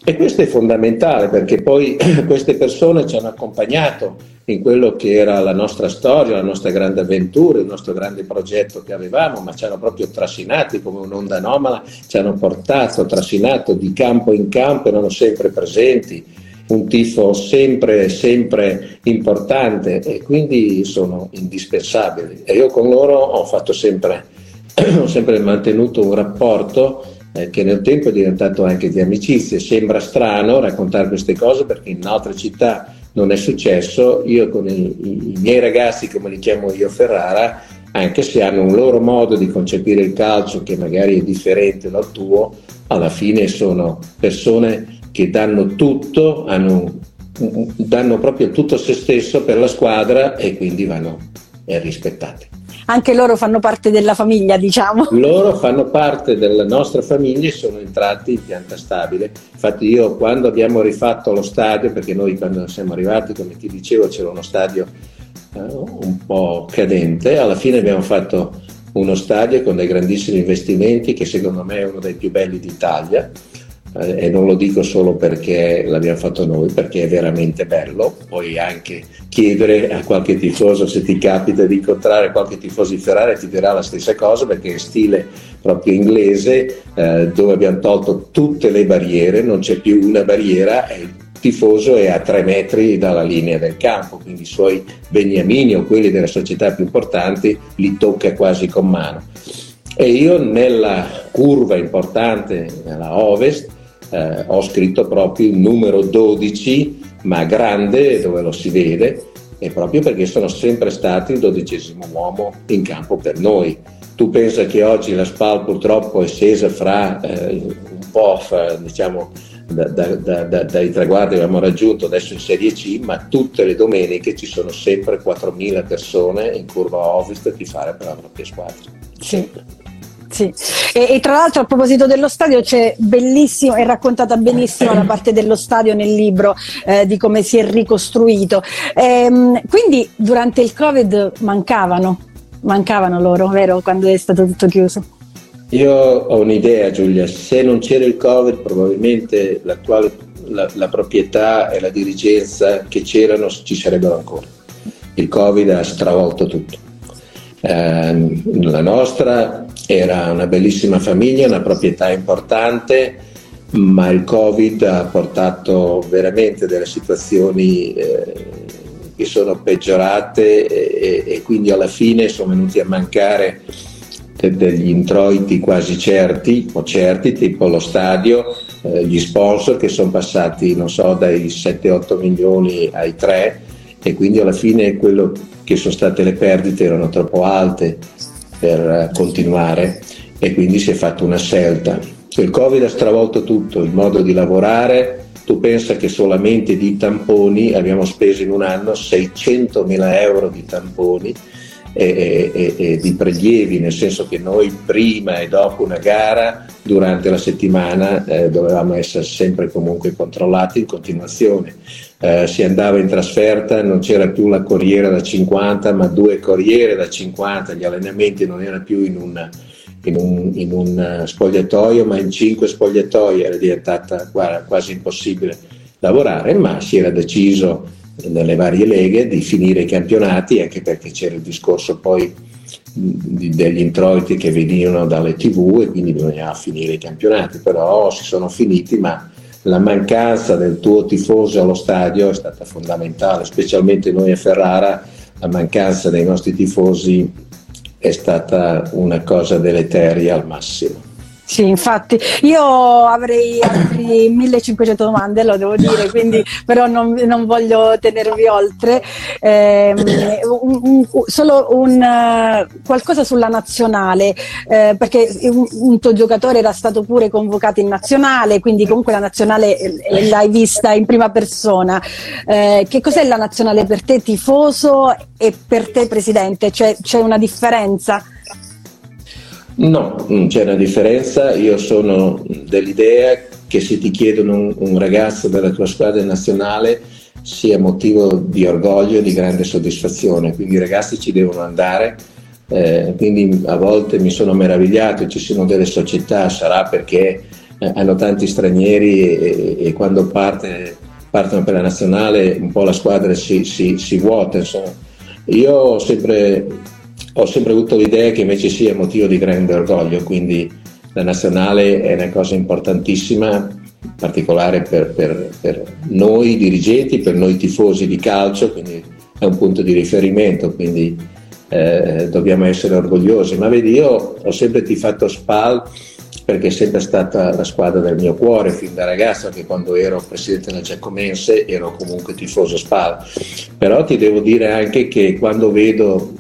E questo è fondamentale perché poi *clears throat* queste persone ci hanno accompagnato in quello che era la nostra storia, la nostra grande avventura, il nostro grande progetto che avevamo, ma ci hanno proprio trascinati come un'onda anomala, ci hanno portato, trascinato di campo in campo, erano sempre presenti, un tifo sempre, sempre importante e quindi sono indispensabili. E io con loro ho fatto sempre, *clears throat* ho sempre mantenuto un rapporto eh, che nel tempo è diventato anche di amicizia. Sembra strano raccontare queste cose perché in altre città non è successo. Io con i, i miei ragazzi, come li chiamo io Ferrara, anche se hanno un loro modo di concepire il calcio che magari è differente dal tuo, alla fine sono persone che danno tutto, hanno, danno proprio tutto se stesso per la squadra e quindi vanno rispettati anche loro fanno parte della famiglia, diciamo. Loro fanno parte della nostra famiglia e sono entrati in pianta stabile. Infatti io quando abbiamo rifatto lo stadio, perché noi quando siamo arrivati, come ti dicevo, c'era uno stadio eh, un po' cadente, alla fine abbiamo fatto uno stadio con dei grandissimi investimenti che secondo me è uno dei più belli d'Italia eh, e non lo dico solo perché l'abbiamo fatto noi, perché è veramente bello. Puoi anche chiedere a qualche tifoso se ti capita di incontrare qualche tifoso di Ferrari ti dirà la stessa cosa perché è stile proprio inglese eh, dove abbiamo tolto tutte le barriere, non c'è più una barriera e tifoso è a tre metri dalla linea del campo, quindi i suoi beniamini o quelli delle società più importanti li tocca quasi con mano. E io nella curva importante, nella ovest, eh, ho scritto proprio il numero 12, ma grande, dove lo si vede, e proprio perché sono sempre stati il dodicesimo uomo in campo per noi. Tu pensa che oggi la SPAL purtroppo è scesa fra eh, un po' fra, diciamo, da, da, da, dai traguardi che abbiamo raggiunto adesso in Serie C, ma tutte le domeniche ci sono sempre 4.000 persone in curva ovest a tifare per la propria squadra. Sì. Sì. E, e, tra l'altro a proposito dello stadio c'è bellissimo, è raccontata benissimo la parte dello stadio nel libro eh, di come si è ricostruito. Ehm, quindi durante il Covid mancavano, mancavano loro, vero? Quando è stato tutto chiuso. Io ho un'idea Giulia, se non c'era il Covid probabilmente l'attuale, la, la proprietà e la dirigenza che c'erano ci sarebbero ancora. Il Covid ha stravolto tutto. Eh, la nostra era una bellissima famiglia, una proprietà importante, ma il Covid ha portato veramente delle situazioni eh, che sono peggiorate e, e, quindi alla fine sono venuti a mancare degli introiti quasi certi o certi, tipo lo stadio, eh, gli sponsor che sono passati, non so, dai 7-8 milioni ai 3 e quindi alla fine quello che sono state le perdite erano troppo alte per eh, continuare e quindi si è fatta una scelta. Il Covid ha stravolto tutto, il modo di lavorare, tu pensa che solamente di tamponi abbiamo speso in un anno 600 mila euro di tamponi e, e, e, di prelievi, nel senso che noi prima e dopo una gara, durante la settimana, eh, dovevamo essere sempre comunque controllati in continuazione. Eh, si andava in trasferta, non c'era più la corriera da 50, ma due corriere da 50, gli allenamenti non erano più in un, in un, in un spogliatoio, ma in cinque spogliatoi, era diventata guarda, quasi impossibile lavorare, ma si era deciso nelle varie leghe di finire i campionati, anche perché c'era il discorso poi degli introiti che venivano dalle tv e quindi bisognava finire i campionati, però si sono finiti, ma la mancanza del tuo tifoso allo stadio è stata fondamentale, specialmente noi a Ferrara, la mancanza dei nostri tifosi è stata una cosa deleteria al massimo. Sì, infatti io avrei altri 1500 domande, lo devo dire, quindi però non, non voglio tenervi oltre. Eh, un, un, solo un, qualcosa sulla nazionale, eh, perché un, tuo giocatore era stato pure convocato in nazionale, quindi comunque la nazionale eh, l'hai vista in prima persona. Eh, che cos'è la nazionale per te tifoso e per te presidente? C'è, c'è una differenza? No, c'è una differenza. Io sono dell'idea che se ti chiedono un, un ragazzo della tua squadra nazionale sia motivo di orgoglio e di grande soddisfazione. Quindi i ragazzi ci devono andare. Eh, quindi a volte mi sono meravigliato, ci sono delle società, sarà perché eh, hanno tanti stranieri e, e quando parte, partono per la nazionale un po' la squadra si, si, si vuota. Insomma. Io ho sempre ho sempre avuto l'idea che invece sia motivo di grande orgoglio, quindi la nazionale è una cosa importantissima, in particolare per, per, per noi dirigenti, per noi tifosi di calcio, quindi è un punto di riferimento, quindi eh, dobbiamo essere orgogliosi. Ma vedi, io ho sempre tifato Spal perché è sempre stata la squadra del mio cuore fin da ragazzo, che quando ero presidente della Giacomense ero comunque tifoso Spal. Però ti devo dire anche che quando vedo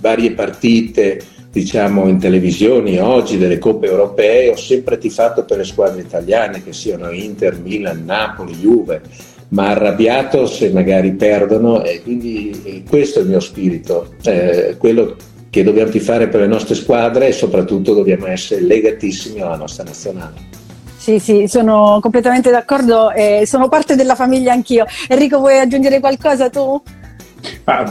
varie partite diciamo in televisione oggi delle coppe europee ho sempre tifato per le squadre italiane che siano Inter, Milan, Napoli, Juve ma arrabbiato se magari perdono e quindi questo è il mio spirito eh, quello che dobbiamo tifare per le nostre squadre e soprattutto dobbiamo essere legatissimi alla nostra nazionale sì, sì, sono completamente d'accordo e sono parte della famiglia anch'io. Enrico, vuoi aggiungere qualcosa tu? Ah,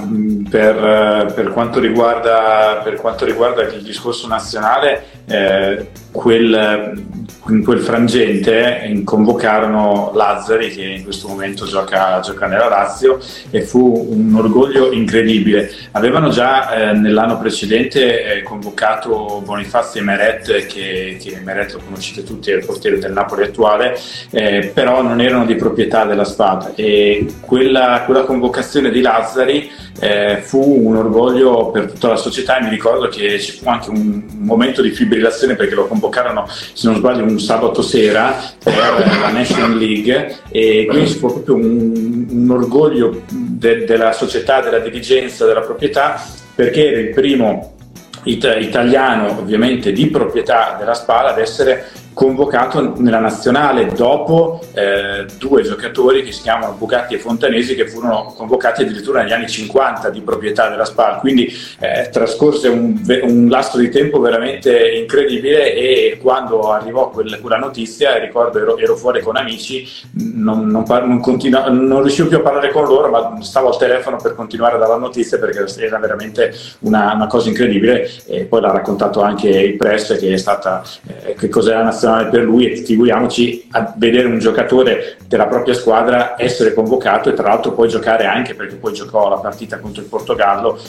per, per, quanto riguarda, per, quanto riguarda, il discorso nazionale, eh, quel, in quel frangente convocarono Lazzari che in questo momento gioca, gioca, nella Lazio e fu un orgoglio incredibile. Avevano già eh, nell'anno precedente eh, convocato Bonifazio e Meret, che, che, Meret lo conoscete tutti, è il portiere del Napoli attuale, eh, però non erano di proprietà della spada e quella, quella convocazione di Lazzari eh, fu un orgoglio per tutta la società e mi ricordo che ci fu anche un, momento di fibrillazione perché lo convocarono, se non sbaglio, un sabato sera per la National League e quindi fu proprio un, un orgoglio de, della società, della dirigenza, della proprietà perché era il primo it- italiano ovviamente di proprietà della Spala ad essere convocato nella nazionale dopo eh, due giocatori che si chiamano Bugatti e Fontanesi che furono convocati addirittura negli anni 50 di proprietà della SPAL, quindi eh, trascorse un, un, lasso di tempo veramente incredibile e quando arrivò quel, quella notizia, ricordo ero, ero, fuori con amici, non, non, par- non, continu- non, riuscivo più a parlare con loro, ma stavo al telefono per continuare a dare la notizia perché era veramente una, una cosa incredibile e poi l'ha raccontato anche il press che è stata eh, che cos'è la nazionale per lui e figuriamoci a vedere un giocatore della propria squadra essere convocato e tra l'altro poi giocare anche perché poi giocò la partita contro il Portogallo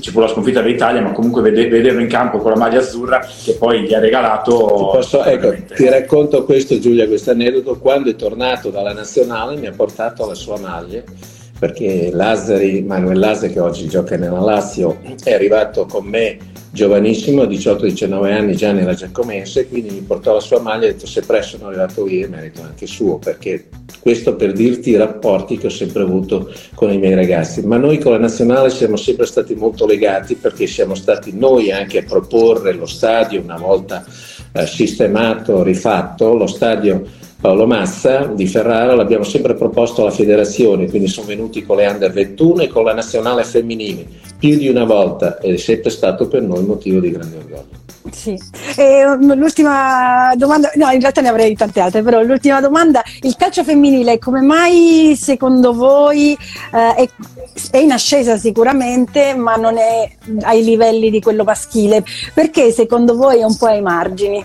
ci fu la sconfitta dell'Italia, ma comunque vederlo in campo con la maglia azzurra che poi gli ha regalato. Posso, ecco, ti racconto questo, Giulia, questo aneddoto. Quando è tornato dalla nazionale mi ha portato la sua maglia perché Lazzari, Manuel Lazzari, che oggi gioca nella Lazio, è arrivato con me giovanissimo, 18-19 anni già nella Giacomense, quindi mi portò la sua maglia e ha detto se presto sono arrivato io, merito anche suo, perché questo per dirti i rapporti che ho sempre avuto con i miei ragazzi. Ma noi con la nazionale siamo sempre stati molto legati perché siamo stati noi anche a proporre lo stadio una volta eh, sistemato, rifatto, lo stadio Paolo Massa di Ferrara l'abbiamo sempre proposto alla federazione, quindi sono venuti con le under 21 e con la nazionale femminile più di una volta ed è sempre stato per noi motivo di grande orgoglio. Sì. E, um, l'ultima domanda, no, in realtà ne avrei tante altre, però l'ultima domanda, il calcio femminile come mai secondo voi eh, è, è, in ascesa sicuramente, ma non è ai livelli di quello maschile? Perché secondo voi è un po' ai margini?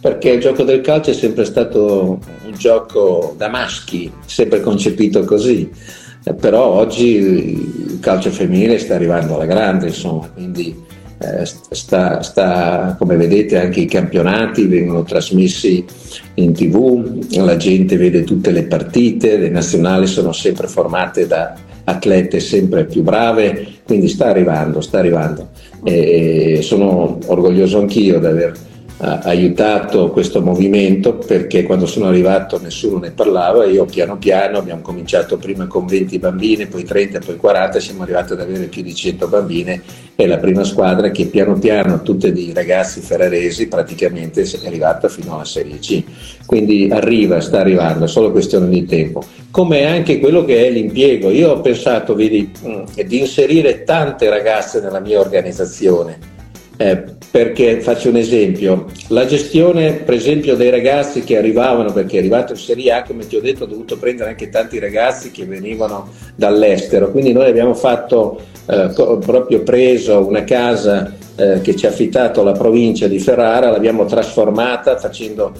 perché il gioco del calcio è sempre stato un gioco da maschi, sempre concepito così, eh, però oggi il calcio femminile sta arrivando alla grande, insomma, quindi eh, sta, sta, come vedete anche i campionati vengono trasmessi in tv, la gente vede tutte le partite, le nazionali sono sempre formate da atlete sempre più brave, quindi sta arrivando, sta arrivando. E sono orgoglioso anch'io di aver aiutato questo movimento perché quando sono arrivato nessuno ne parlava, io piano piano abbiamo cominciato prima con 20 bambine, poi 30, poi 40, siamo arrivati ad avere più di 100 bambine e la prima squadra che piano piano, tutte di ragazzi ferraresi, praticamente è arrivata fino alla Serie C. Quindi arriva, sta arrivando, è solo questione di tempo. Come anche quello che è l'impiego. Io ho pensato, vedi, mm, di inserire tante ragazze nella mia organizzazione eh, perché faccio un esempio, la gestione per esempio dei ragazzi che arrivavano, perché è arrivato in Serie A, come ti ho detto, ho dovuto prendere anche tanti ragazzi che venivano dall'estero, quindi noi abbiamo fatto, eh, proprio preso una casa eh, che ci ha affittato la provincia di Ferrara, l'abbiamo trasformata facendo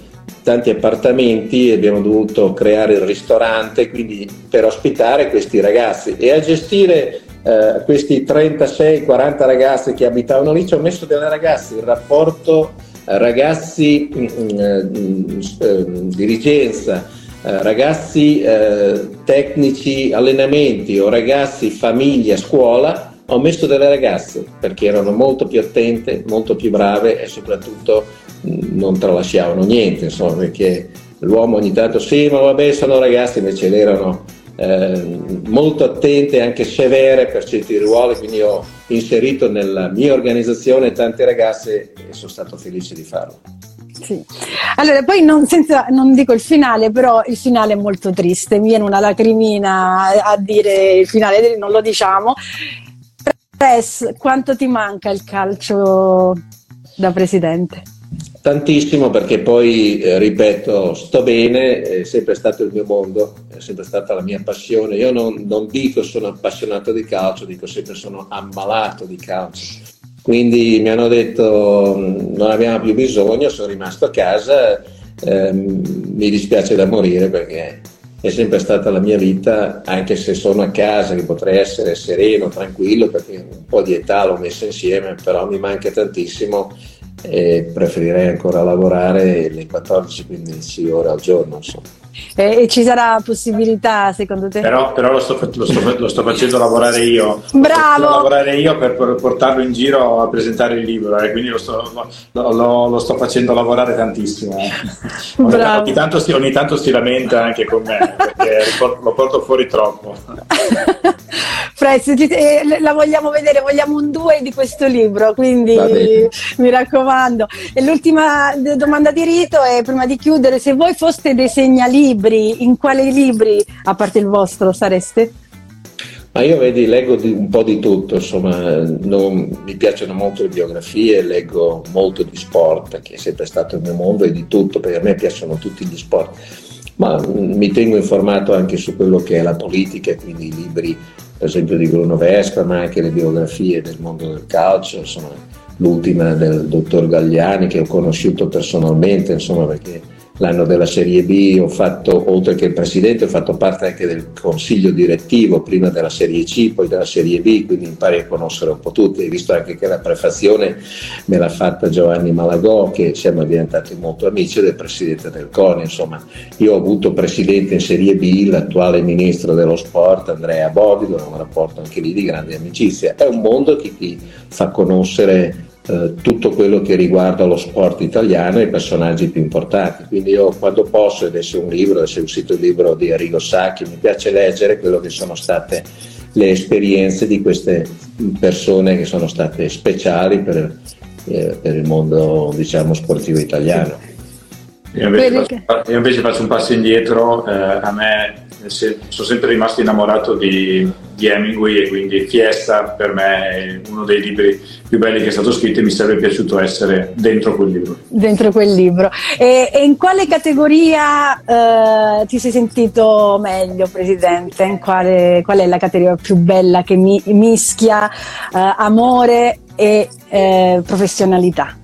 tanti appartamenti abbiamo dovuto creare il ristorante quindi per ospitare questi ragazzi e a gestire eh, questi 36-40 ragazzi che abitavano lì, ci ho messo delle ragazze, il rapporto eh, ragazzi mm, mm, eh, dirigenza, eh, ragazzi eh, tecnici allenamenti o ragazzi famiglia scuola, ho messo delle ragazze perché erano molto più attente, molto più brave e soprattutto mm, non tralasciavano niente, insomma, perché l'uomo ogni tanto sì, ma vabbè, sono ragazzi, invece erano eh, molto attente e anche severe per certi ruoli, quindi ho inserito nella mia organizzazione tante ragazze e sono stato felice di farlo. Sì. Allora, poi non, senza, non, dico il finale, però il finale è molto triste, mi viene una lacrimina a dire il finale, non lo diciamo. Press, quanto ti manca il calcio da presidente? Tantissimo perché poi, eh, ripeto, sto bene, è sempre stato il mio mondo, è sempre stata la mia passione. Io non, non dico sono appassionato di calcio, dico sempre sono ammalato di calcio. Quindi mi hanno detto non abbiamo più bisogno, sono rimasto a casa, eh, mi dispiace da morire perché è sempre stata la mia vita, anche se sono a casa che potrei essere sereno, tranquillo, perché un po' di età l'ho messa insieme, però mi manca tantissimo e preferirei ancora lavorare le 14-15 ore al giorno. Insomma. E, e, ci sarà possibilità secondo te? Però, però lo, sto, lo, sto, lo, sto, facendo lavorare io. Bravo! Lo lavorare io per, per, portarlo in giro a presentare il libro e eh, quindi lo sto, lo, sto, facendo lavorare tantissimo. Eh. Ogni, tanto si, ogni tanto si lamenta anche con me perché lo porto fuori troppo. *laughs* Prezzi, eh, la vogliamo vedere, vogliamo un due di questo libro, quindi mi raccomando. E l'ultima domanda di rito è, prima di chiudere, se voi foste dei segnalibri, in quali libri, a parte il vostro, sareste? Ma io vedi, leggo di, un po' di tutto, insomma, non, mi piacciono molto le biografie, leggo molto di sport, che è sempre stato il mio mondo, e di tutto, perché a me piacciono tutti gli sport. Ma mi tengo informato anche su quello che è la politica, quindi i libri per esempio di Bruno Vespa, ma anche le biografie del mondo del calcio, insomma, l'ultima del dottor Gagliani che ho conosciuto personalmente, insomma, perché l'anno della Serie B ho fatto, oltre che il presidente, ho fatto parte anche del consiglio direttivo, prima della Serie C, poi della Serie B, quindi impari a conoscere un po' tutti. Hai visto anche che la prefazione me l'ha fatta Giovanni Malagò, che siamo diventati molto amici del presidente del CONI. Insomma, io ho avuto presidente in Serie B l'attuale ministro dello sport, Andrea Bodi, con un rapporto anche lì di grande amicizia. È un mondo che ti fa conoscere eh, tutto quello che riguarda lo sport italiano e i personaggi più importanti. Quindi io quando posso, ed è un libro, è uscito il libro di Arrigo Sacchi, mi piace leggere quello che sono state le esperienze di queste persone che sono state speciali per, eh, per il mondo diciamo, sportivo italiano. Io invece, faccio, io invece faccio un passo indietro, eh, a me sono sempre rimasto innamorato di, di, Hemingway e quindi Fiesta per me è uno dei libri più belli che è stato scritto e mi sarebbe piaciuto essere dentro quel libro. Dentro quel libro. E, e in quale categoria eh, ti sei sentito meglio, Presidente? In quale, qual è la categoria più bella che mi, mischia eh, amore e eh, professionalità?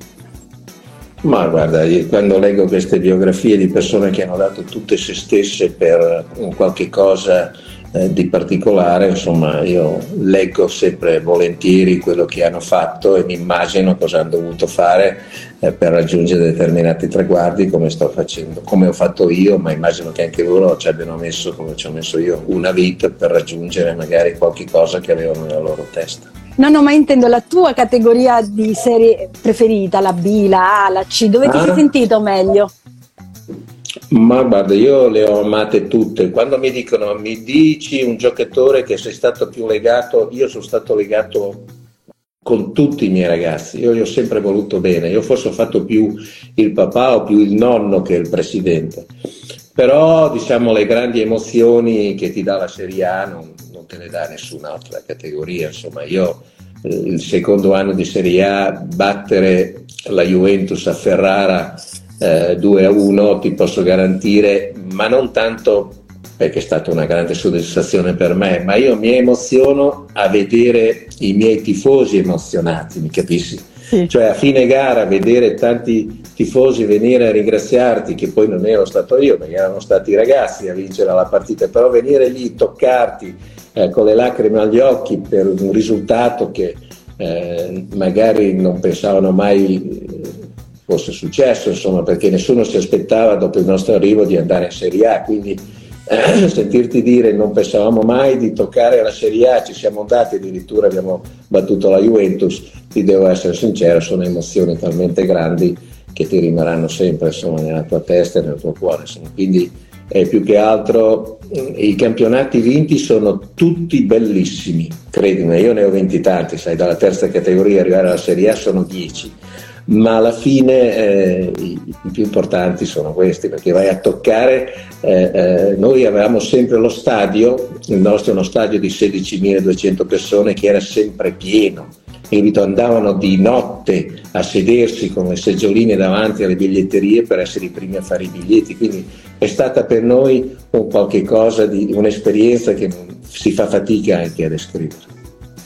Ma guarda, quando leggo queste biografie di persone che hanno dato tutte se stesse per qualche cosa eh, di particolare, insomma, io leggo sempre volentieri quello che hanno fatto e mi immagino cosa hanno dovuto fare eh, per raggiungere determinati traguardi come sto facendo, come ho fatto io, ma immagino che anche loro ci abbiano messo, come ci ho messo io, una vita per raggiungere magari qualche cosa che avevano nella loro testa. No, no, ma intendo la tua categoria di serie preferita, la B, la A, la C, dove ah. ti sei ah. sentito meglio? Ma guarda, io le ho amate tutte. Quando mi dicono mi dici un giocatore che sei stato più legato, io sono stato legato con tutti i miei ragazzi. Io gli ho sempre voluto bene. Io forse ho fatto più il papà o più il nonno che il presidente. Però diciamo le grandi emozioni che ti dà la Serie A non, non te le dà nessun'altra categoria. Insomma, io eh, il secondo anno di Serie A battere la Juventus a Ferrara eh, 2 a 1 ti posso garantire, ma non tanto perché è stata una grande soddisfazione per me, ma io mi emoziono a vedere i miei tifosi emozionati, mi capisci? Sì. Cioè a fine gara vedere tanti tifosi venire a ringraziarti, che poi non ero stato io, perché erano stati i ragazzi a vincere la partita, però venire lì, toccarti, eh, con le lacrime agli occhi per un risultato che eh, magari non pensavano mai eh, fosse successo, insomma, perché nessuno si aspettava dopo il nostro arrivo di andare in Serie A, quindi sentirti dire non pensavamo mai di toccare la Serie A, ci siamo andati, addirittura abbiamo battuto la Juventus, ti devo essere sincero, sono emozioni talmente grandi che ti rimarranno sempre insomma, nella tua testa e nel tuo cuore. Insomma. Quindi eh, più che altro i campionati vinti sono tutti bellissimi, credimi, io ne ho vinti tanti, sai, dalla terza categoria arrivare alla Serie A sono dieci, ma alla fine eh, i, più importanti sono questi, perché vai a toccare, eh, eh, noi avevamo sempre lo stadio, il nostro è uno stadio di 16.200 persone che era sempre pieno, invito andavano di notte a sedersi con le seggioline davanti alle biglietterie per essere i primi a fare i biglietti, quindi è stata per noi un qualche cosa di un'esperienza che si fa fatica anche a descrivere.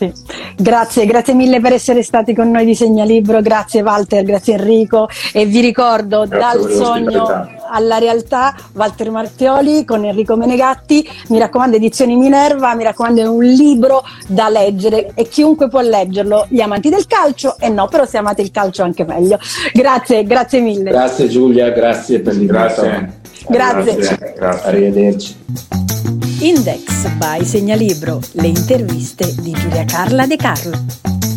Sì. Grazie, grazie mille per essere stati con noi di Segnalibro, grazie Walter, grazie Enrico e vi ricordo grazie dal sogno alla realtà Walter Martioli con Enrico Menegatti, mi raccomando edizioni Minerva, mi raccomando è un libro da leggere e chiunque può leggerlo, gli amanti del calcio e no, però se amate il calcio anche meglio. Grazie, grazie mille. Grazie Giulia, grazie per l'invito. Grazie. Grazie. Grazie. Arrivederci. Index by Segnalibro, le interviste di Giulia Carla De Carlo.